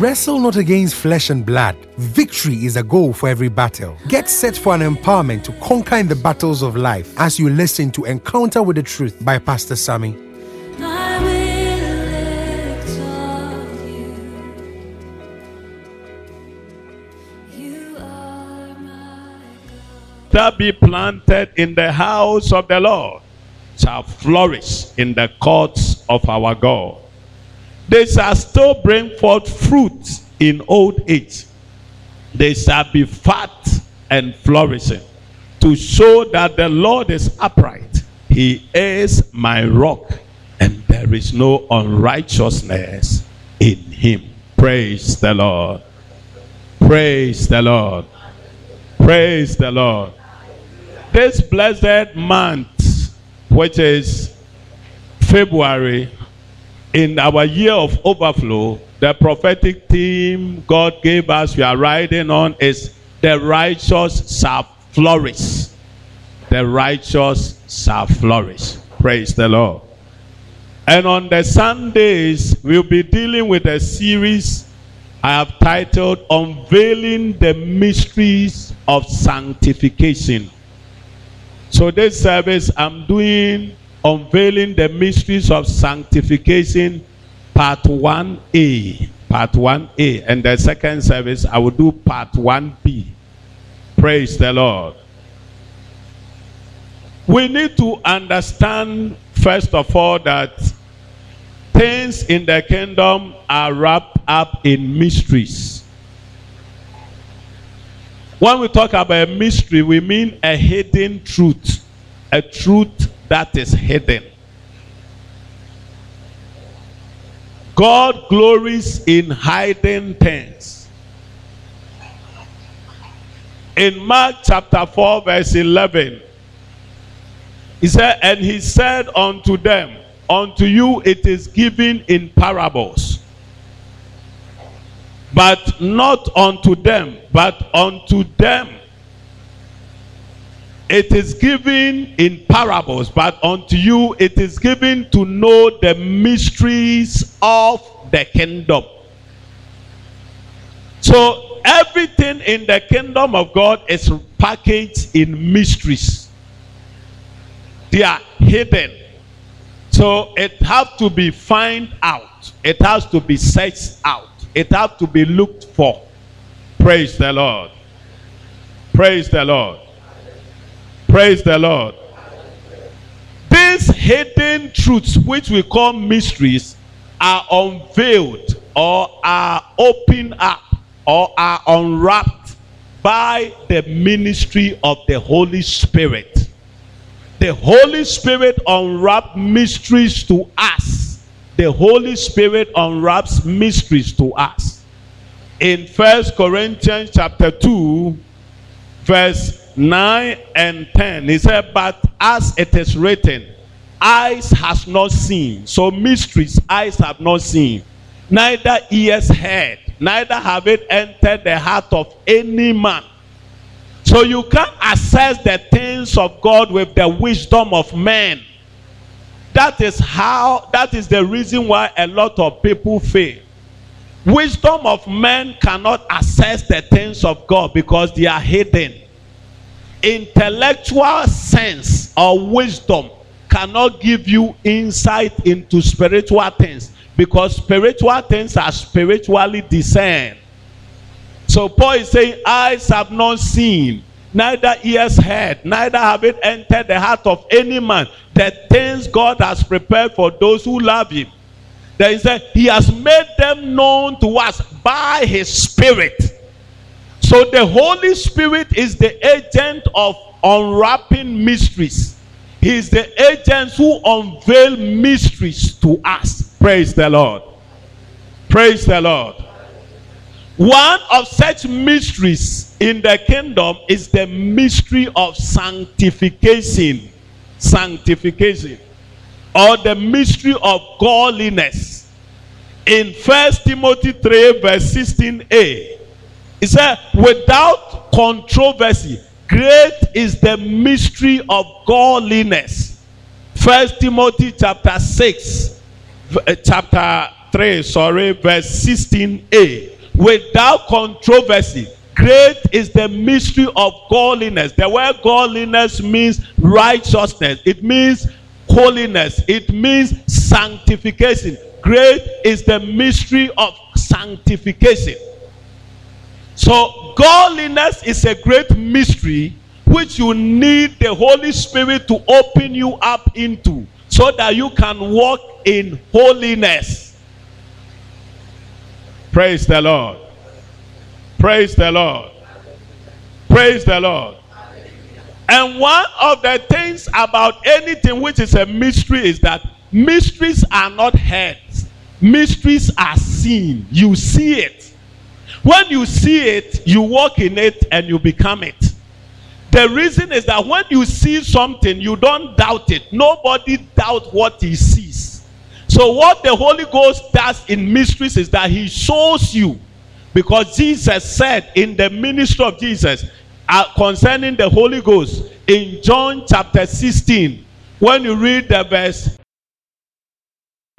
wrestle not against flesh and blood. Victory is a goal for every battle. Get set for an empowerment to conquer in the battles of life as you listen to Encounter with the Truth by Pastor Sammy. I will exalt you. You are my that be planted in the house of the Lord shall flourish in the courts of our God. They shall still bring forth fruit in old age. They shall be fat and flourishing to show that the Lord is upright. He is my rock and there is no unrighteousness in him. Praise the Lord. Praise the Lord. Praise the Lord. This blessed month, which is February, in our year of overflow, the prophetic theme God gave us, we are riding on, is the righteous shall flourish. The righteous shall flourish. Praise the Lord. And on the Sundays, we'll be dealing with a series I have titled Unveiling the Mysteries of Sanctification. So this service I'm doing Unveiling the Mysteries of Sanctification part 1A. Part 1A. And the second service I will do part 1B. Praise the Lord. We need to understand first of all that things in the kingdom are wrapped up in mysteries. When we talk about a mystery, we mean a hidden truth. A truth that is hidden. God glories in hiding things. In Mark chapter 4 verse 11, he said, And he said unto them, Unto you it is given in parables. But not unto them, but unto them it is given in parables, but unto you it is given to know the mysteries of the kingdom. So everything in the kingdom of God is packaged in mysteries. They are hidden. So it has to be found out. It has to be searched out. It has to be looked for. Praise the Lord. Praise the Lord. Praise the Lord. These hidden truths, which we call mysteries, are unveiled or are opened up or are unwrapped by the ministry of the Holy Spirit. The Holy Spirit unwraps mysteries to us. The Holy Spirit unwraps mysteries to us. In First Corinthians chapter 2, verse 9 and 10, he said, But as it is written, eyes has not seen. So mysteries eyes have not seen. Neither ears heard, neither have it entered the heart of any man. So you can't assess the things of God with the wisdom of men. That is how, that is the reason why a lot of people fail. Wisdom of men cannot assess the things of God because they are hidden. Intellectual sense or wisdom cannot give you insight into spiritual things because spiritual things are spiritually discerned. So Paul is saying, eyes have not seen, neither ears heard, neither have it entered the heart of any man. The things God has prepared for those who love him. Then he said, he has made them known to us by his spirit. So the Holy Spirit is the agent of unwrapping mysteries. He is the agent who unveil mysteries to us. Praise the Lord. Praise the Lord. One of such mysteries in the kingdom is the mystery of sanctification. Sanctification. Or the mystery of godliness. In First Timothy 3 verse 16a. It said, without controversy, great is the mystery of godliness. First Timothy chapter 6, uh, chapter 3, sorry, verse 16a. Without controversy, great is the mystery of godliness. The word godliness means righteousness, it means holiness, it means sanctification. Great is the mystery of sanctification. So, godliness is a great mystery which you need the Holy Spirit to open you up into so that you can walk in holiness. Praise the Lord. Praise the Lord. Praise the Lord. And one of the things about anything which is a mystery is that mysteries are not heard, mysteries are seen. You see it. When you see it, you walk in it and you become it. The reason is that when you see something, you don't doubt it. Nobody doubt what he sees. So what the Holy Ghost does in mysteries is that he shows you. Because Jesus said in the ministry of Jesus uh, concerning the Holy Ghost in John chapter 16, when you read the verse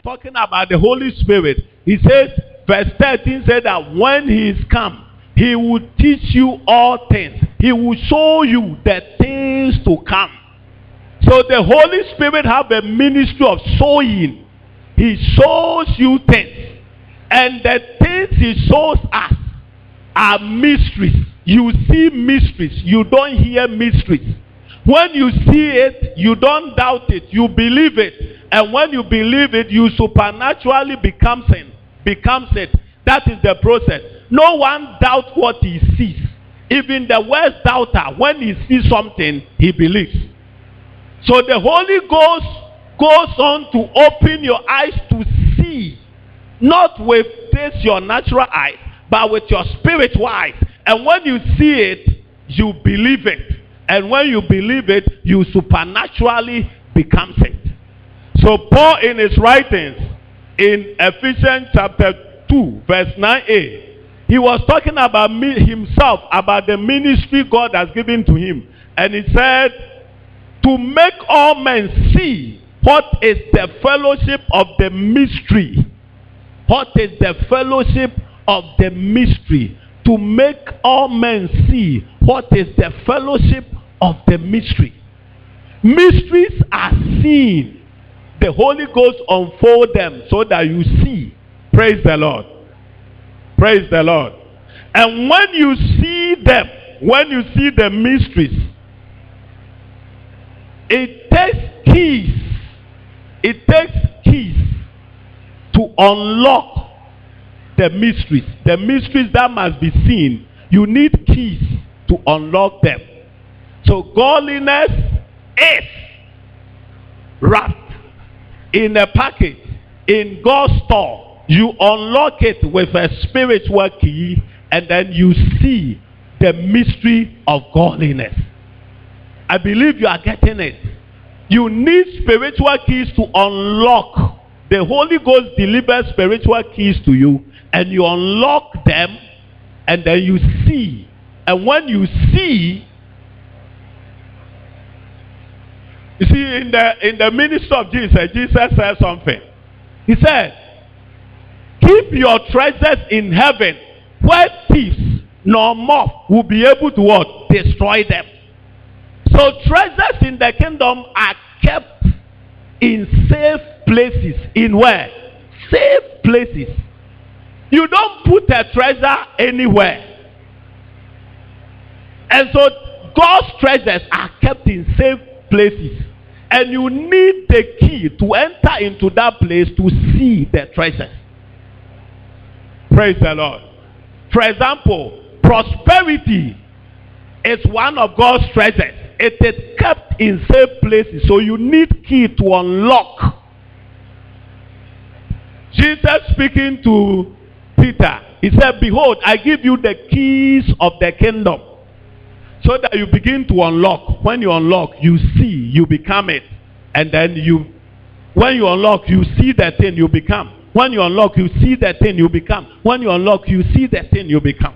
talking about the Holy Spirit, he says, verse 13 said that when he is come, he will teach you all things. He will show you the things to come. So the Holy Spirit have a ministry of showing. He shows you things. And the things he shows us are mysteries. You see mysteries. You don't hear mysteries. When you see it, you don't doubt it. You believe it. And when you believe it, you supernaturally become it. Becomes it. That is the process. No one doubts what he sees. Even the worst doubter, when he sees something, he believes. So the Holy Ghost goes on to open your eyes to see, not with this your natural eyes, but with your spiritual eyes. And when you see it, you believe it. And when you believe it, you supernaturally becomes it. So Paul in his writings in Ephesians chapter 2 verse 9a he was talking about me, himself about the ministry God has given to him. And he said to make all men see what is the fellowship of the mystery. What is the fellowship of the mystery? To make all men see what is the fellowship of the mystery. Mysteries are seen the Holy Ghost unfold them so that you see. Praise the Lord. Praise the Lord. And when you see them, when you see the mysteries, it takes keys. It takes keys to unlock the mysteries. The mysteries that must be seen. You need keys to unlock them. So godliness is wrapped in a package in God's store. You unlock it with a spiritual key and then you see the mystery of godliness. I believe you are getting it. You need spiritual keys to unlock. The Holy Ghost delivers spiritual keys to you and you unlock them and then you see. And when you see, You see, in the in the ministry of Jesus, Jesus said something. He said, Keep your treasures in heaven, where thieves nor moth will be able to what? Destroy them. So treasures in the kingdom are kept in safe places. In where? Safe places. You don't put a treasure anywhere. And so God's treasures are kept in safe places. And you need the key to enter into that place to see the treasures. Praise the Lord. For example, prosperity is one of God's treasures. It is kept in safe places. So you need key to unlock. Jesus speaking to Peter, he said, Behold, I give you the keys of the kingdom. So that you begin to unlock. When you unlock, you see, you become it. And then you, when you unlock, you see that thing you become. When you unlock, you see that thing you become. When you unlock, you see that thing you become.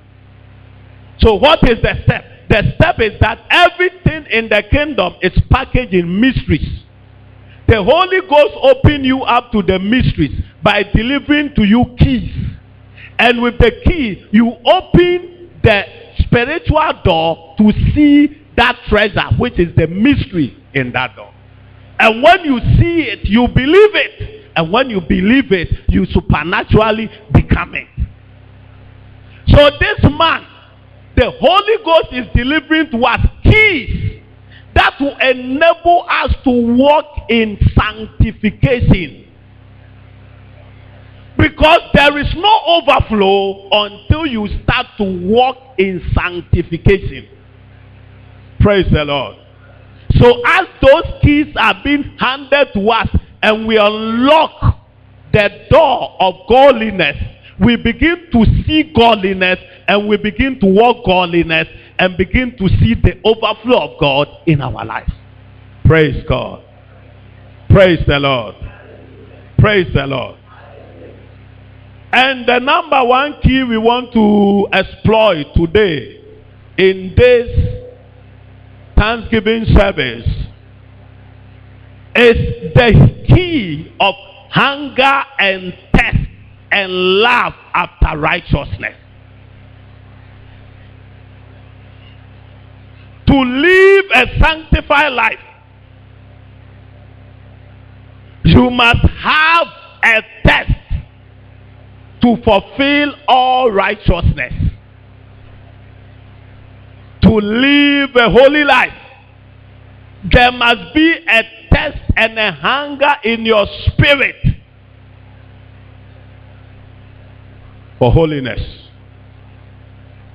So what is the step? The step is that everything in the kingdom is packaged in mysteries. The Holy Ghost open you up to the mysteries by delivering to you keys. And with the key, you open the spiritual door to see that treasure, which is the mystery in that door. And when you see it, you believe it. And when you believe it, you supernaturally become it. So this man, the Holy Ghost is delivering to us keys that will enable us to walk in sanctification. Because there is no overflow until you start to walk in sanctification. Praise the Lord. So as those keys are being handed to us and we unlock the door of godliness, we begin to see godliness and we begin to walk godliness and begin to see the overflow of God in our lives. Praise God. Praise the Lord. Praise the Lord. And the number one key we want to exploit today in this Thanksgiving service is the key of hunger and thirst and love after righteousness. To live a sanctified life, you must have a test to fulfill all righteousness. To live a holy life, there must be a test and a hunger in your spirit for holiness.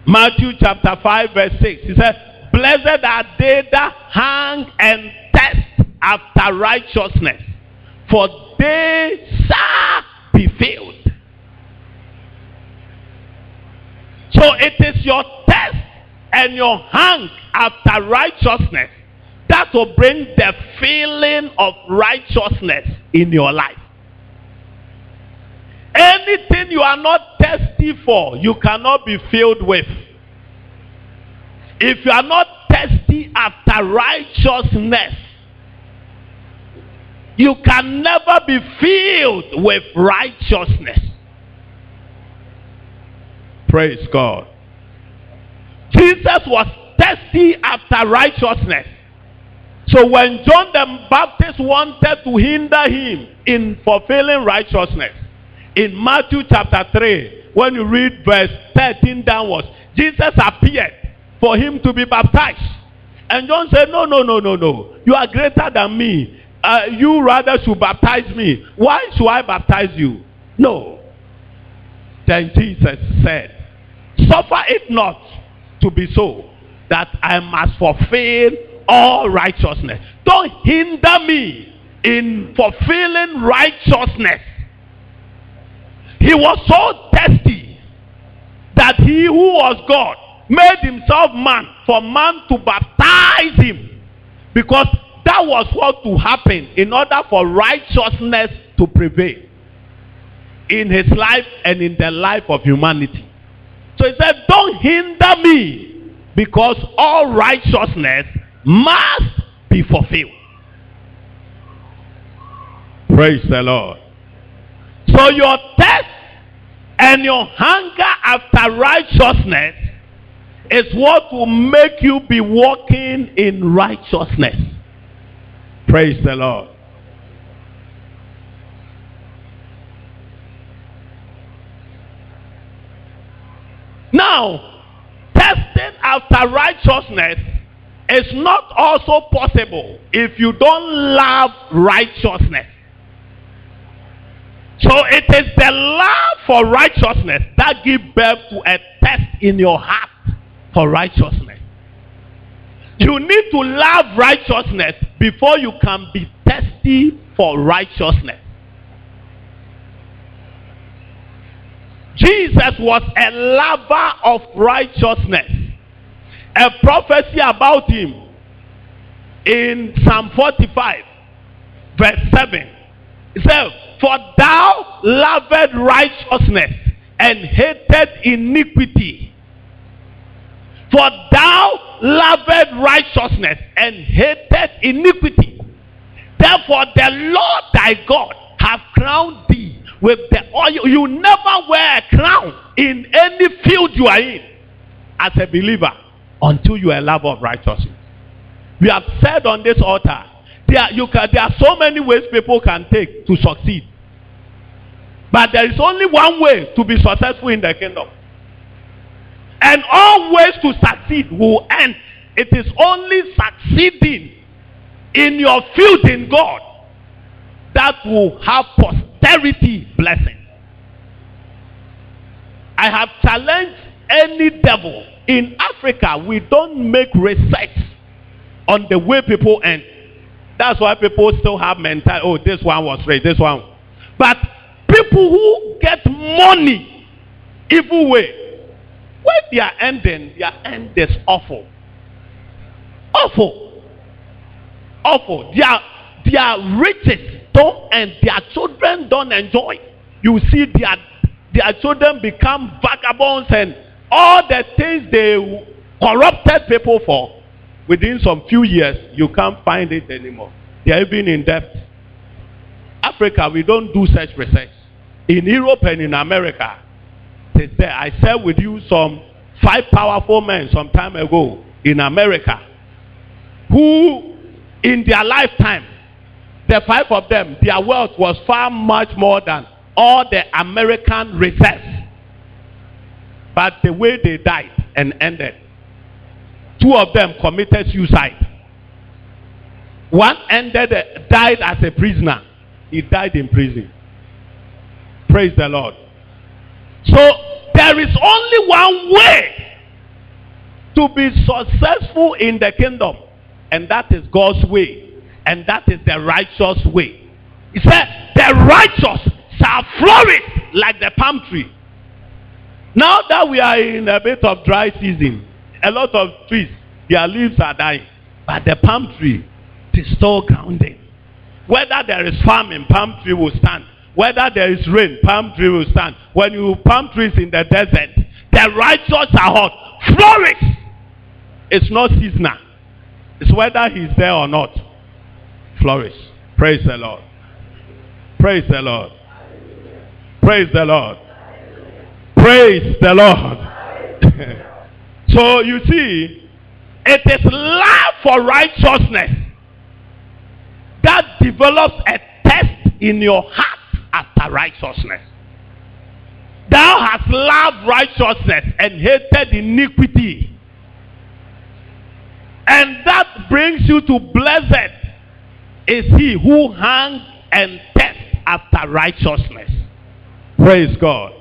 Matthew chapter 5 verse 6. He said, Blessed are they that hang and test after righteousness, for they shall be filled. So it is your test and your hang after righteousness that will bring the feeling of righteousness in your life. Anything you are not thirsty for, you cannot be filled with. If you are not thirsty after righteousness, you can never be filled with righteousness. Praise God. Jesus was thirsty after righteousness. So when John the Baptist wanted to hinder him in fulfilling righteousness, in Matthew chapter 3, when you read verse 13 downwards, Jesus appeared for him to be baptized. And John said, No, no, no, no, no. You are greater than me. Uh, you rather should baptize me. Why should I baptize you? No. Then Jesus said, Suffer it not to be so that I must fulfill all righteousness. Don't hinder me in fulfilling righteousness. He was so thirsty that he who was God made himself man for man to baptize him. Because that was what to happen in order for righteousness to prevail in his life and in the life of humanity. So he said, Don't hinder me because all righteousness must be fulfilled. Praise the Lord. So your thirst and your hunger after righteousness is what will make you be walking in righteousness. Praise the Lord. Now, testing after righteousness is not also possible if you don't love righteousness. So it is the love for righteousness that gives birth to a test in your heart for righteousness. You need to love righteousness before you can be thirsty for righteousness. Jesus was a lover of righteousness. A prophecy about him in Psalm 45, verse 7. It says, For thou loved righteousness and hated iniquity. For thou loved righteousness and hated iniquity. Therefore, the Lord thy God have crowned with the oil. You never wear a crown in any field you are in as a believer until you are a lover of righteousness. We have said on this altar, there, can, there are so many ways people can take to succeed. But there is only one way to be successful in the kingdom. And all ways to succeed will end. It is only succeeding in your field in God that will have posterity blessing. I have challenged any devil in Africa. We don't make research on the way people end. That's why people still have mental. Oh, this one was right. This one. But people who get money evil way, when they are ending, their end is awful. Awful. Awful. Their, their riches don't and their children don't enjoy. You see their, their children become vagabonds and all the things they corrupted people for. Within some few years, you can't find it anymore. They are even in debt. Africa, we don't do such research. In Europe and in America, say, I shared with you some five powerful men some time ago in America who in their lifetime, the five of them, their wealth was far much more than all the American reserves. But the way they died and ended, two of them committed suicide. One ended, died as a prisoner. He died in prison. Praise the Lord. So there is only one way to be successful in the kingdom, and that is God's way, and that is the righteous way. He said, The righteous shall flourish like the palm tree. Now that we are in a bit of dry season, a lot of trees, their leaves are dying, but the palm tree is still grounding. Whether there is famine, palm tree will stand. Whether there is rain, palm tree will stand. When you palm trees in the desert, the righteous are hot. Flourish. It's not seasonal. It's whether he's there or not. Flourish. Praise the Lord. Praise the Lord. Praise the Lord. Praise the Lord. so you see, it is love for righteousness that develops a test in your heart after righteousness. Thou hast loved righteousness and hated iniquity. And that brings you to blessed is he who hangs and tests after righteousness. Praise God.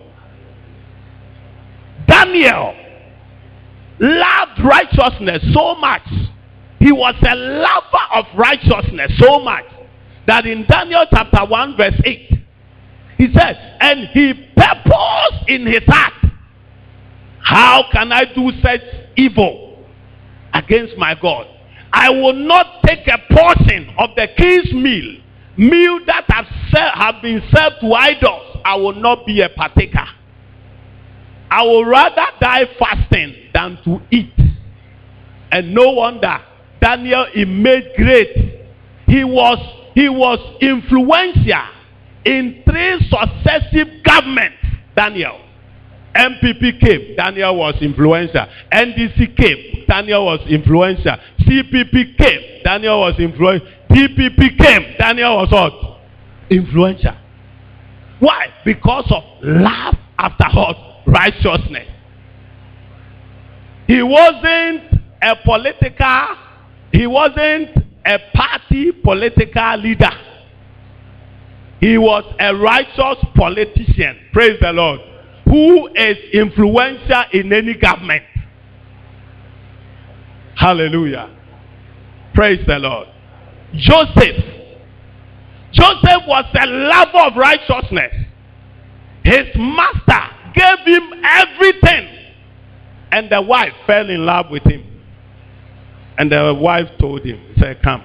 Daniel loved righteousness so much. He was a lover of righteousness so much that in Daniel chapter 1 verse 8, he said, and he purposed in his heart, how can I do such evil against my God? I will not take a portion of the king's meal, meal that have, ser- have been served to idols. I will not be a partaker. I will rather die fasting than to eat. And no wonder Daniel he made great. He was he was influential in three successive governments. Daniel. NPP came, Daniel was influential. NDC came, Daniel was influential. CPP came, Daniel was influential. DPP came, Daniel was what? Influential. Why? Because of love after what? Righteousness. He wasn't a political, he wasn't a party political leader. He was a righteous politician. Praise the Lord. Who is influential in any government. Hallelujah. Praise the Lord. Joseph. Joseph was a lover of righteousness. His master gave him everything. And the wife fell in love with him. And the wife told him, said, come.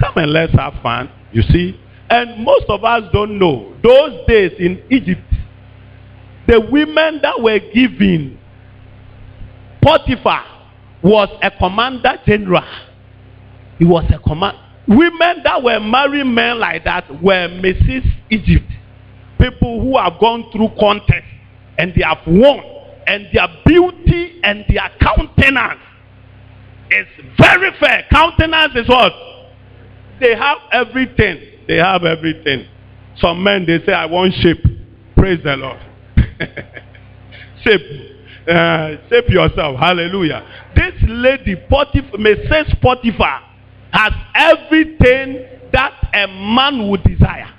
Come and let's have fun. You see? And most of us don't know. Those days in Egypt, the women that were given Potiphar was a commander general. He was a command. women that were marrying men like that were Mrs. Egypt. People who have gone through contest and they have won. And their beauty and their countenance is very fair. Countenance is what? They have everything. They have everything. Some men they say, I want shape. Praise the Lord. shape. Uh, shape yourself. Hallelujah. This lady, Potiphar, Mrs. Potiphar, has everything that a man would desire.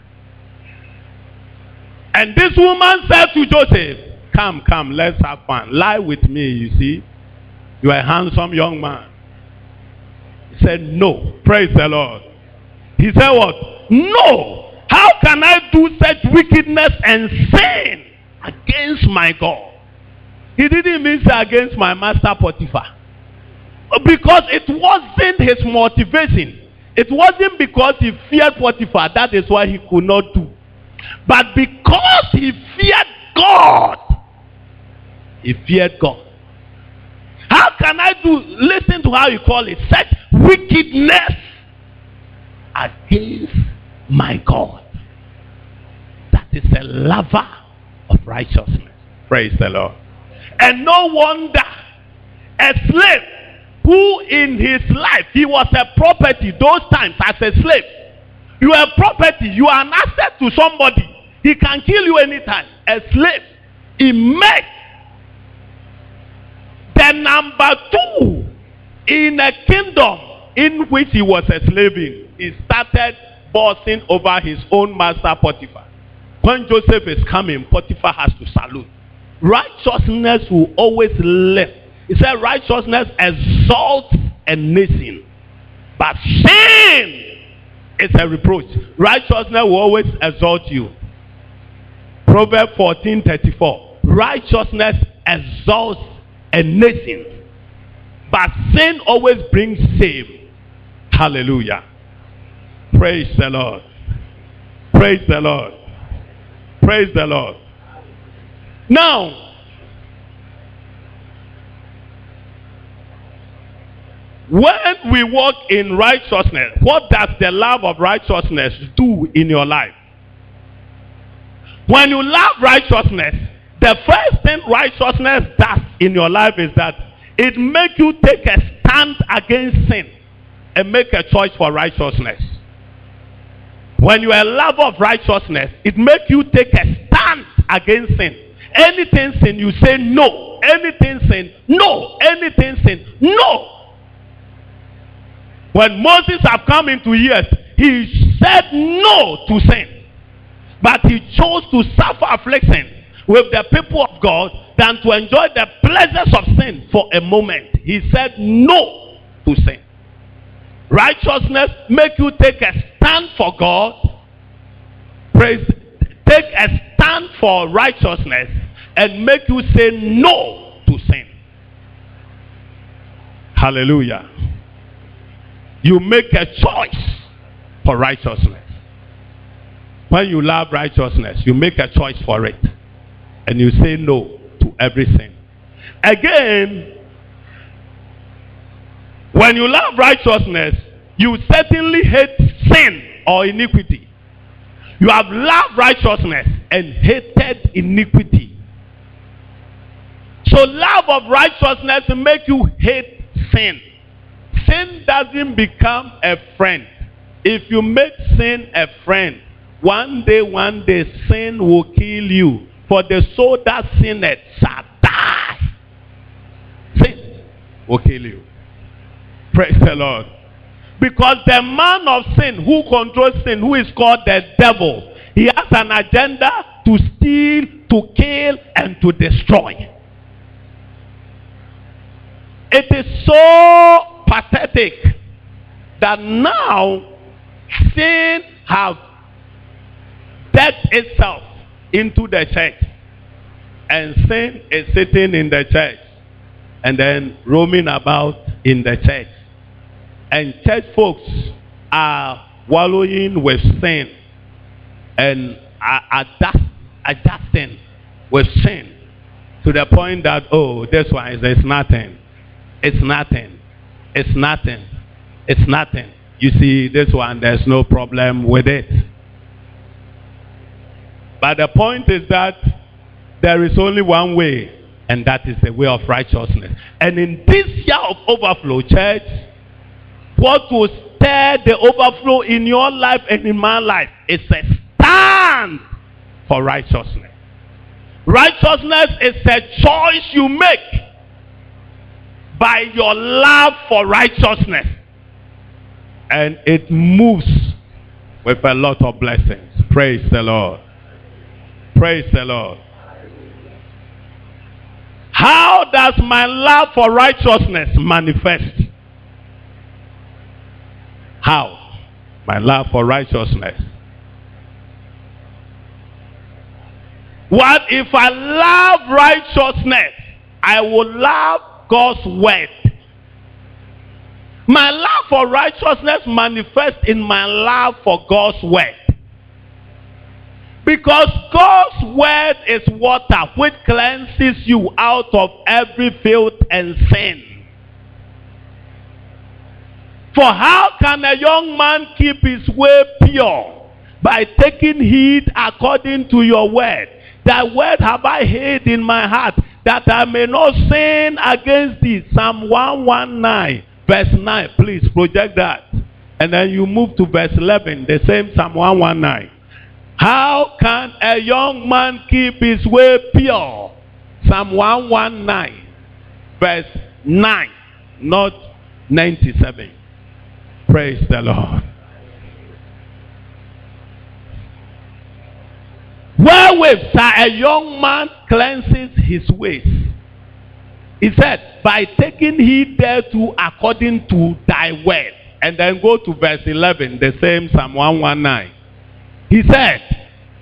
And this woman said to Joseph, Come, come, let's have fun. Lie with me, you see. You are a handsome young man. He said, No. Praise the Lord. He said, What? No. How can I do such wickedness and sin against my God? He didn't mean against my master Potiphar. Because it wasn't his motivation. It wasn't because he feared Potiphar. That is why he could not do. But because he feared God. He feared God. How can I do, listen to how you call it, such wickedness against my God? That is a lover of righteousness. Praise the Lord. And no wonder a slave who in his life he was a property those times as a slave. You are property, you are an asset to somebody. He can kill you anytime. A slave. He met the number two in a kingdom in which he was a slave in. He started bossing over his own master Potiphar. When Joseph is coming, Potiphar has to salute. Righteousness will always lift. He said righteousness exalts a nation. But sin is a reproach. Righteousness will always exalt you. Proverbs 14:34. Righteousness exalts a nation. But sin always brings shame. Hallelujah. Praise the Lord. Praise the Lord. Praise the Lord. Now, when we walk in righteousness, what does the love of righteousness do in your life? When you love righteousness, the first thing righteousness does in your life is that it makes you take a stand against sin and make a choice for righteousness. When you are a lover of righteousness, it makes you take a stand against sin. Anything sin, you say no. Anything sin, no. Anything sin, no. When Moses have come into years, he said no to sin. But he chose to suffer affliction with the people of God than to enjoy the pleasures of sin for a moment. He said no to sin. Righteousness make you take a stand for God. Praise. Take a stand for righteousness and make you say no to sin. Hallelujah. You make a choice for righteousness. When you love righteousness, you make a choice for it. And you say no to everything. Again, when you love righteousness, you certainly hate sin or iniquity. You have loved righteousness and hated iniquity. So love of righteousness will make you hate sin. Sin doesn't become a friend. If you make sin a friend, one day, one day, sin will kill you. For the soul that sinneth shall die. Sin will kill you. Praise the Lord. Because the man of sin who controls sin, who is called the devil, he has an agenda to steal, to kill, and to destroy. It is so pathetic that now sin have dead itself into the church. And sin is sitting in the church and then roaming about in the church. And church folks are wallowing with sin and are adjust, adjusting with sin to the point that, oh, this one is it's nothing. It's nothing. It's nothing. It's nothing. you see, this one, there's no problem with it. But the point is that there is only one way, and that is the way of righteousness. And in this year of overflow, church, what will stir the overflow in your life and in my life is a stand for righteousness. Righteousness is a choice you make by your love for righteousness. And it moves with a lot of blessings. Praise the Lord. Praise the Lord. How does my love for righteousness manifest? How? My love for righteousness. What if I love righteousness? I will love God's word. My love for righteousness manifests in my love for God's word. Because God's word is water which cleanses you out of every filth and sin. For how can a young man keep his way pure? By taking heed according to your word. Thy word have I hid in my heart, that I may not sin against thee. Psalm 119, verse 9. Please project that. And then you move to verse 11, the same Psalm 119. How can a young man keep his way pure? Psalm 119, verse 9, not 97. Praise the Lord. Wherewith shall a young man cleanses his ways? He said, by taking heed thereto according to thy word. And then go to verse 11, the same Psalm 119. He said,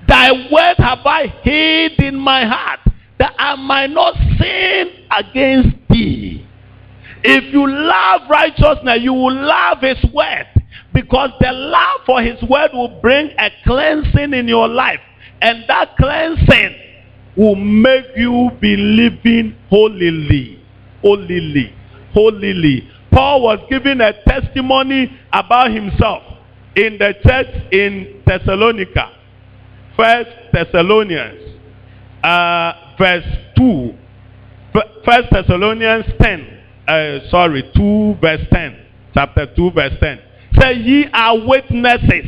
Thy word have I hid in my heart, that I might not sin against thee. If you love righteousness, you will love his word. Because the love for his word will bring a cleansing in your life. And that cleansing will make you be living holily. Holily. Holily. Paul was giving a testimony about himself in the church in Thessalonica. First Thessalonians, uh, verse 2. First Thessalonians 10. Uh, sorry, 2 verse 10. Chapter 2 verse 10. Say, ye are witnesses,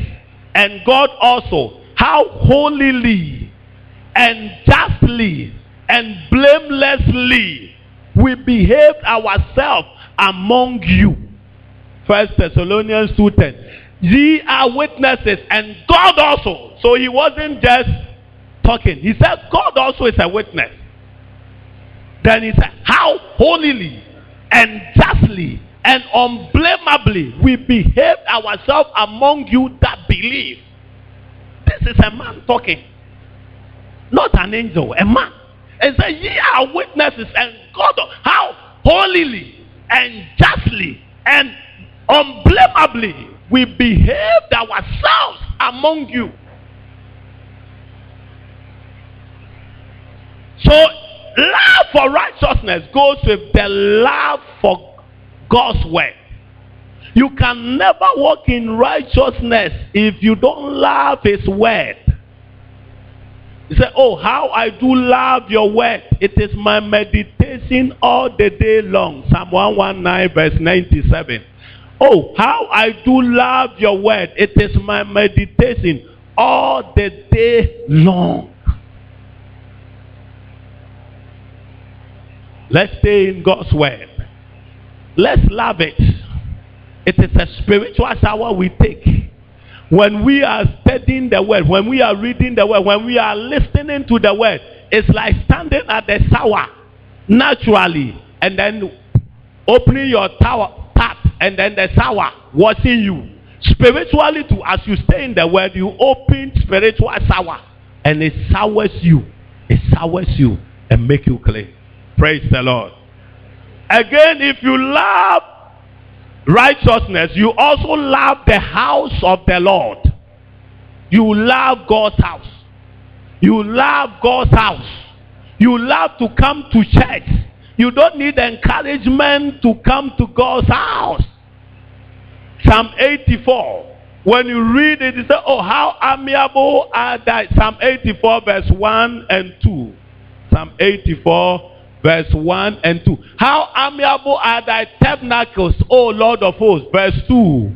and God also, how holily and justly and blamelessly we behaved ourselves among you. First Thessalonians 2.10. Ye are witnesses and God also. So he wasn't just talking. He said God also is a witness. Then he said, how holily and justly and unblameably we behaved ourselves among you that believe. This is a man talking. Not an angel, a man. And say, ye are witnesses and God, how holily and justly and unblameably we behaved ourselves among you. So, love for righteousness goes with the love for God's word. You can never walk in righteousness if you don't love his word. You say, oh, how I do love your word. It is my meditation all the day long. Psalm 119 verse 97. Oh, how I do love your word. It is my meditation all the day long. Let's stay in God's word. Let's love it. It is a spiritual shower we take. When we are studying the word, when we are reading the word, when we are listening to the word, it's like standing at the shower naturally and then opening your tower tap and then the shower watching you. Spiritually too, as you stay in the word, you open spiritual shower and it showers you. It showers you and make you clean. Praise the Lord. Again, if you love righteousness, you also love the house of the Lord. You love God's house. You love God's house. You love to come to church. You don't need encouragement to come to God's house. Psalm 84. When you read it, you say, Oh, how amiable are thy. Psalm 84, verse 1 and 2. Psalm 84, verse 1 and 2. How amiable are thy tabernacles, O Lord of hosts. Verse 2.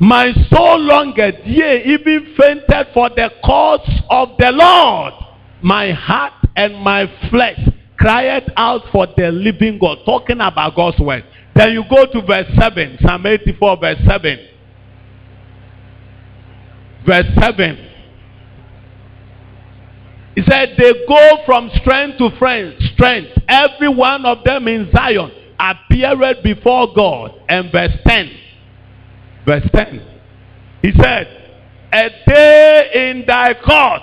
My soul longeth, yea, even fainted for the cause of the Lord. My heart and my flesh cried out for the living God. Talking about God's word. Then you go to verse 7, Psalm 84, verse 7. Verse 7. He said, They go from strength to strength. Every one of them in Zion appeared before God. And verse 10. Verse 10. He said, A day in thy court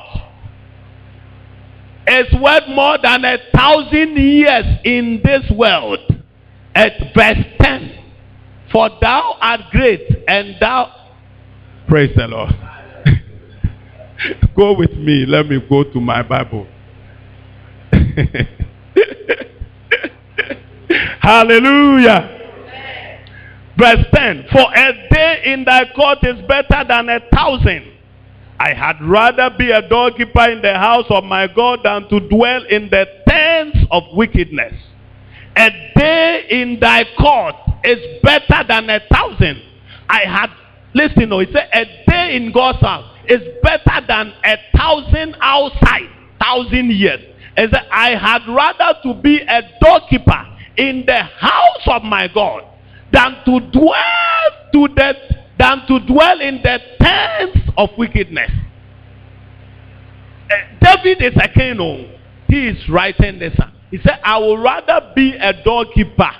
is worth more than a thousand years in this world. At verse 10. For thou art great and thou. Praise the Lord. go with me. Let me go to my Bible. Hallelujah. Verse 10 For a day in thy court is better than a thousand. I had rather be a doorkeeper in the house of my God than to dwell in the tents of wickedness. A day in thy court is better than a thousand. I had, listen, no, it said a day in God's house is better than a thousand outside, thousand years. Said, I had rather to be a doorkeeper in the house of my God than to dwell to the than to dwell in the tents of wickedness. Uh, David is a king. oh. He is writing this. He said, I would rather be a doorkeeper,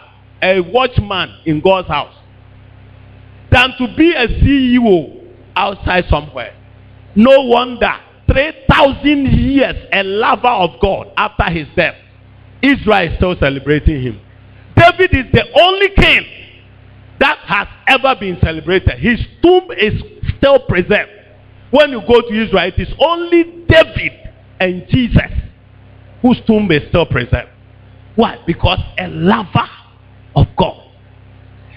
a watchman in God's house, than to be a CEO outside somewhere. No wonder, 3,000 years a lover of God after his death. Israel is still celebrating him. David is the only king that has ever been celebrated. His tomb is still preserved. When you go to Israel, it is only David and Jesus whose tomb is still preserved. Why? Because a lover of God.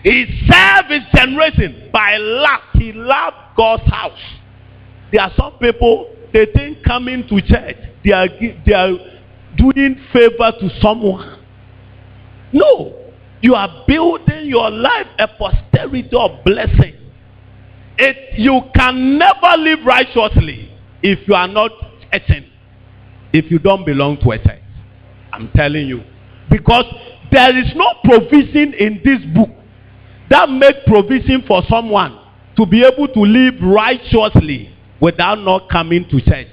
He served his generation by love. He loved God's house. There are some people, they think coming to church, they are, they are doing favor to someone. No. You are building your life a posterity of blessing. It, you can never live righteously if you are not churching. If you don't belong to a church. I'm telling you. Because there is no provision in this book that make provision for someone to be able to live righteously without not coming to church.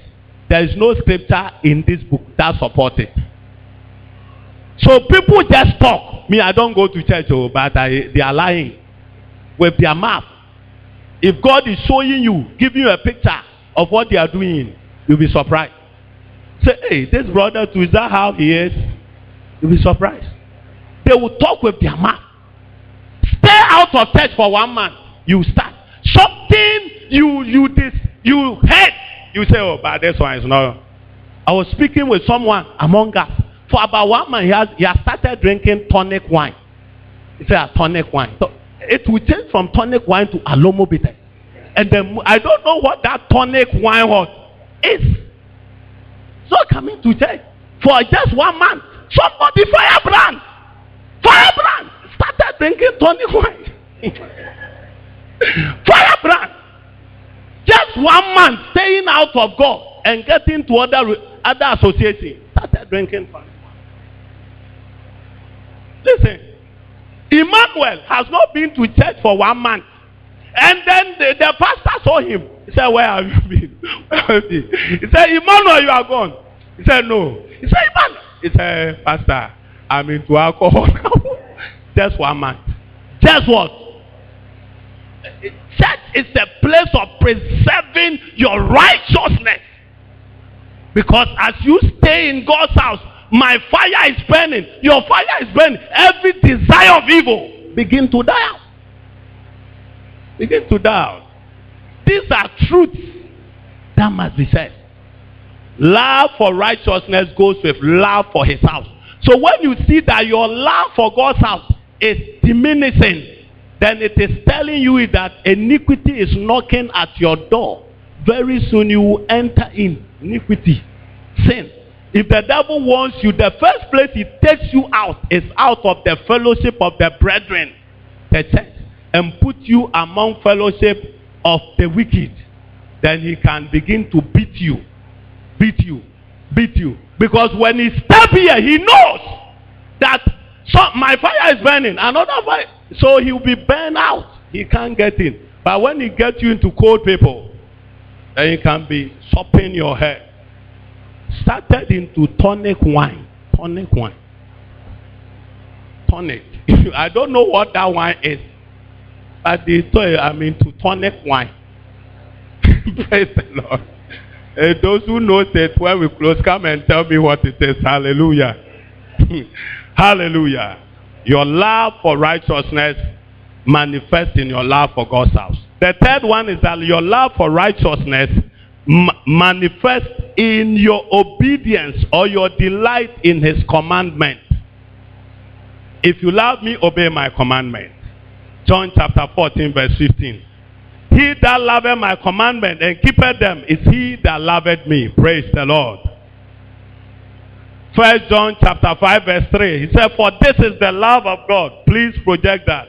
There is no scripture in this book that support it. So people just talk. Me, I don't go to church, oh, but I, they are lying with their mouth. If God is showing you, giving you a picture of what they are doing, you'll be surprised. Say, hey, this brother too, is that how he is? You'll be surprised. They will talk with their mouth. Stay out of church for one month. You start. Something you you dis, you heard. You say, oh, but this one is not. I was speaking with someone among us. For about one month, he has, he has started drinking tonic wine. He said, "Ah, tonic wine. So it will change from tonic wine to alomo bitter. And then I don't know what that tonic wine was. Is. So coming to church for just one month. Somebody firebrand. Firebrand started drinking tonic wine. Just one month staying out of God and getting to other other associations. Started drinking wine. Listen, Emmanuel has not been to church for one month. And then the, the pastor saw him. He said? Where have you been? He said, Emmanuel, you are gone. He said, No. He said, Emmanuel. He said, Pastor, I'm into alcohol now. Just one month. Just what? Is the place of preserving your righteousness. Because as you stay in God's house, my fire is burning. Your fire is burning. Every desire of evil begin to die out. Begin to die out. These are truths that must be said. Love for righteousness goes with love for his house. So when you see that your love for God's house is diminishing, then it is telling you that iniquity is knocking at your door. Very soon you will enter in iniquity, sin. If the devil wants you, the first place he takes you out is out of the fellowship of the brethren, the church, and put you among fellowship of the wicked. Then he can begin to beat you, beat you, beat you. Because when he step here, he knows that my fire is burning, another fire. So he will be burned out. He can't get in. But when he gets you into cold people, then you can be sopping your head. Started into tonic wine. Tonic wine. Tonic. I don't know what that wine is. But they told I'm into tonic wine. Praise the Lord. Eh, those who know it when we close, come and tell me what it is. Hallelujah. Hallelujah. Your love for righteousness manifests in your love for God's house. The third one is that your love for righteousness ma- manifests in your obedience or your delight in his commandment. If you love me, obey my commandment. John chapter 14 verse 15. He that loveth my commandment and keepeth them is he that loveth me. Praise the Lord. First John chapter 5 verse 3. He said, For this is the love of God. Please project that.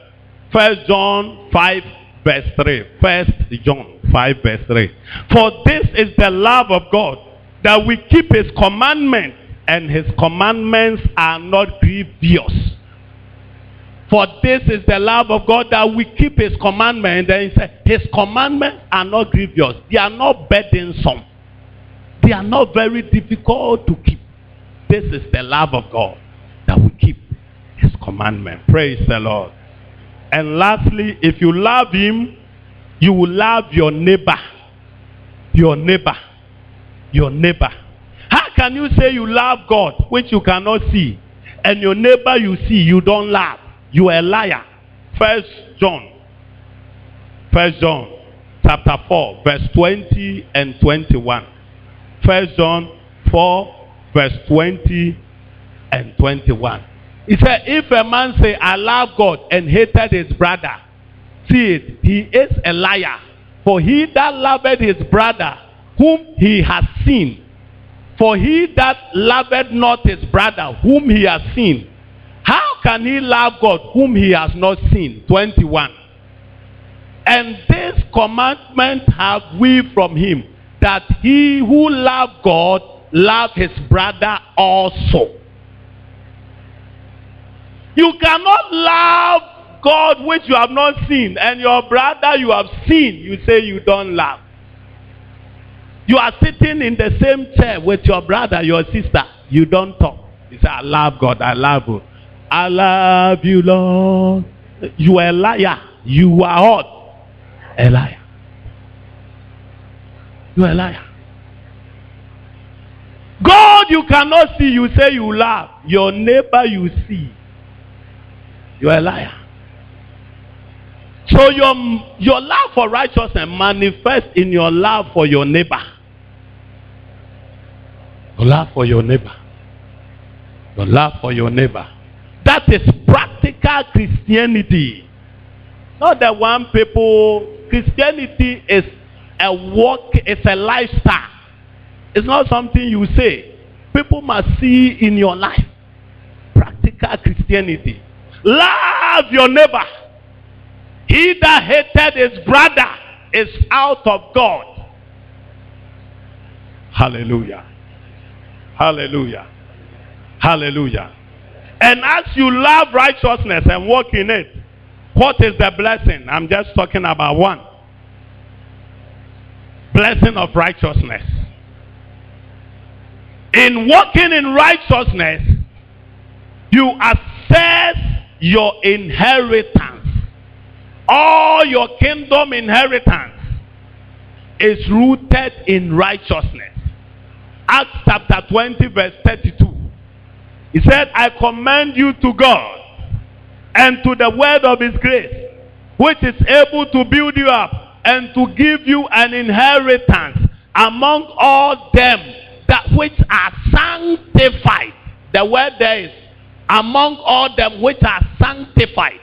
First John 5 verse 3. First John 5 verse 3. For this is the love of God, that we keep his commandments, and his commandments are not grievous. For this is the love of God that we keep his commandments. Then he said, his commandments are not grievous. They are not burdensome. They are not very difficult to keep. This is the love of God that we keep his commandment. Praise the Lord. And lastly, if you love him, you will love your neighbor. Your neighbor. Your neighbor. How can you say you love God, which you cannot see, and your neighbor you see, you don't love? You are a liar. First John. First John chapter 4, verse 20 and 21. First John 4, verse 20 and 21. He said, if a man say, I love God and hated his brother, see it, he is a liar. For he that loveth his brother, whom he has seen, for he that loveth not his brother, whom he has seen, how can he love God, whom he has not seen? 21. And this commandment have we from him, that he who love God, love his brother also. You cannot love God which you have not seen, and your brother you have seen, you say you don't love. You are sitting in the same chair with your brother, your sister, you don't talk. You say, I love God, I love you. I love you, Lord. You are a liar. You are what? A liar. You are a liar. God you cannot see, you say you love. Your neighbor you see. You are a liar. So your, your love for righteousness manifests in your love for your neighbor. Your love for your neighbor. Your love for your neighbor. That is practical Christianity. Not the one people, Christianity is a walk, it's a lifestyle. It's not something you say. People must see in your life. Practical Christianity. Love your neighbor. He that hated his brother is out of God. Hallelujah. Hallelujah. Hallelujah. And as you love righteousness and walk in it, what is the blessing? I'm just talking about one. Blessing of righteousness. In walking in righteousness, you assess your inheritance. All your kingdom inheritance is rooted in righteousness. Acts chapter 20 verse 32. He said, I commend you to God and to the word of his grace, which is able to build you up and to give you an inheritance among all them which are sanctified. The word there is among all them which are sanctified.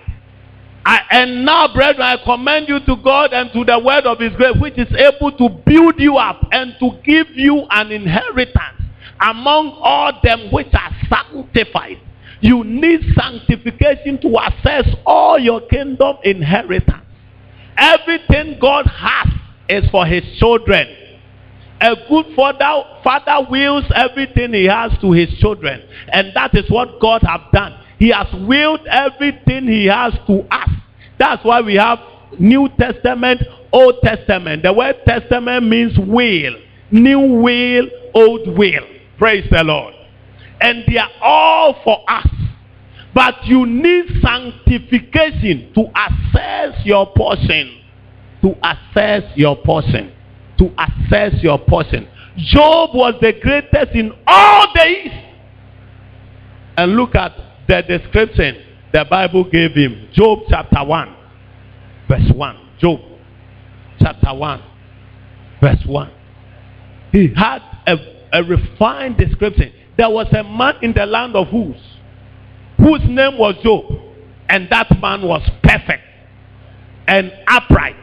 I, and now, brethren, I commend you to God and to the word of His grace, which is able to build you up and to give you an inheritance among all them which are sanctified. You need sanctification to access all your kingdom inheritance. Everything God has is for His children. A good father, father wills everything he has to his children. And that is what God have done. He has willed everything he has to us. That's why we have New Testament, Old Testament. The word testament means will. New will, old will. Praise the Lord. And they are all for us. But you need sanctification to assess your portion. To assess your portion. To assess your portion. Job was the greatest in all days. And look at the description the Bible gave him. Job chapter 1, verse 1. Job chapter 1, verse 1. He had a, a refined description. There was a man in the land of Uz whose name was Job. And that man was perfect and upright.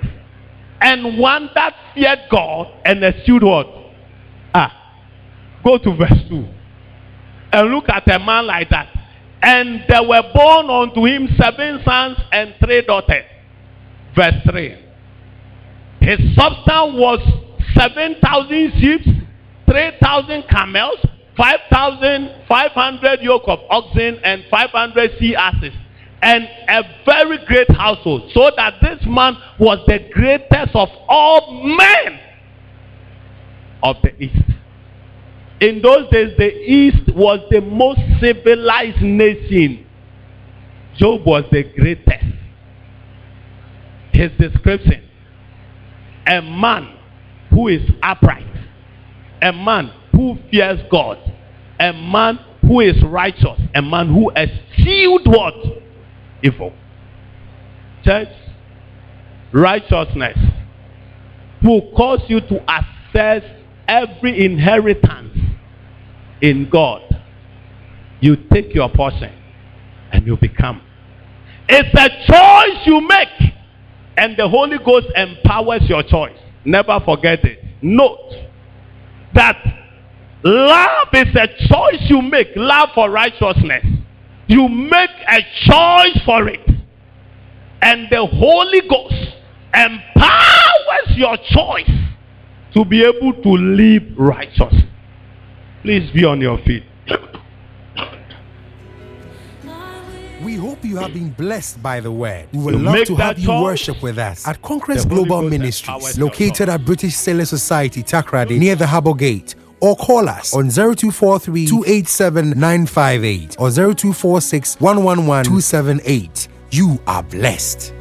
And one that feared God and eschewed what? Ah, go to verse 2. And look at a man like that. And there were born unto him seven sons and three daughters. Verse 3. His substance was 7,000 sheep, 3,000 camels, 5,500 yoke of oxen, and 500 sea asses. And a very great household. So that this man was the greatest of all men of the East. In those days, the East was the most civilized nation. Job was the greatest. His description a man who is upright, a man who fears God, a man who is righteous, a man who eschewed what? Evil. Church, righteousness will cause you to access every inheritance in God. You take your portion and you become. It's a choice you make. And the Holy Ghost empowers your choice. Never forget it. Note that love is a choice you make. Love for righteousness. You make a choice for it. And the Holy Ghost empowers your choice to be able to live righteous. Please be on your feet. We hope you have been blessed by the word. We would To love to have you choice, worship with us at Conquest Global Ministries, located at British Sailor Society, Takoradi, near the Harbour Gate. Or call us on 0243 287 958 or 0246 111 278. You are blessed.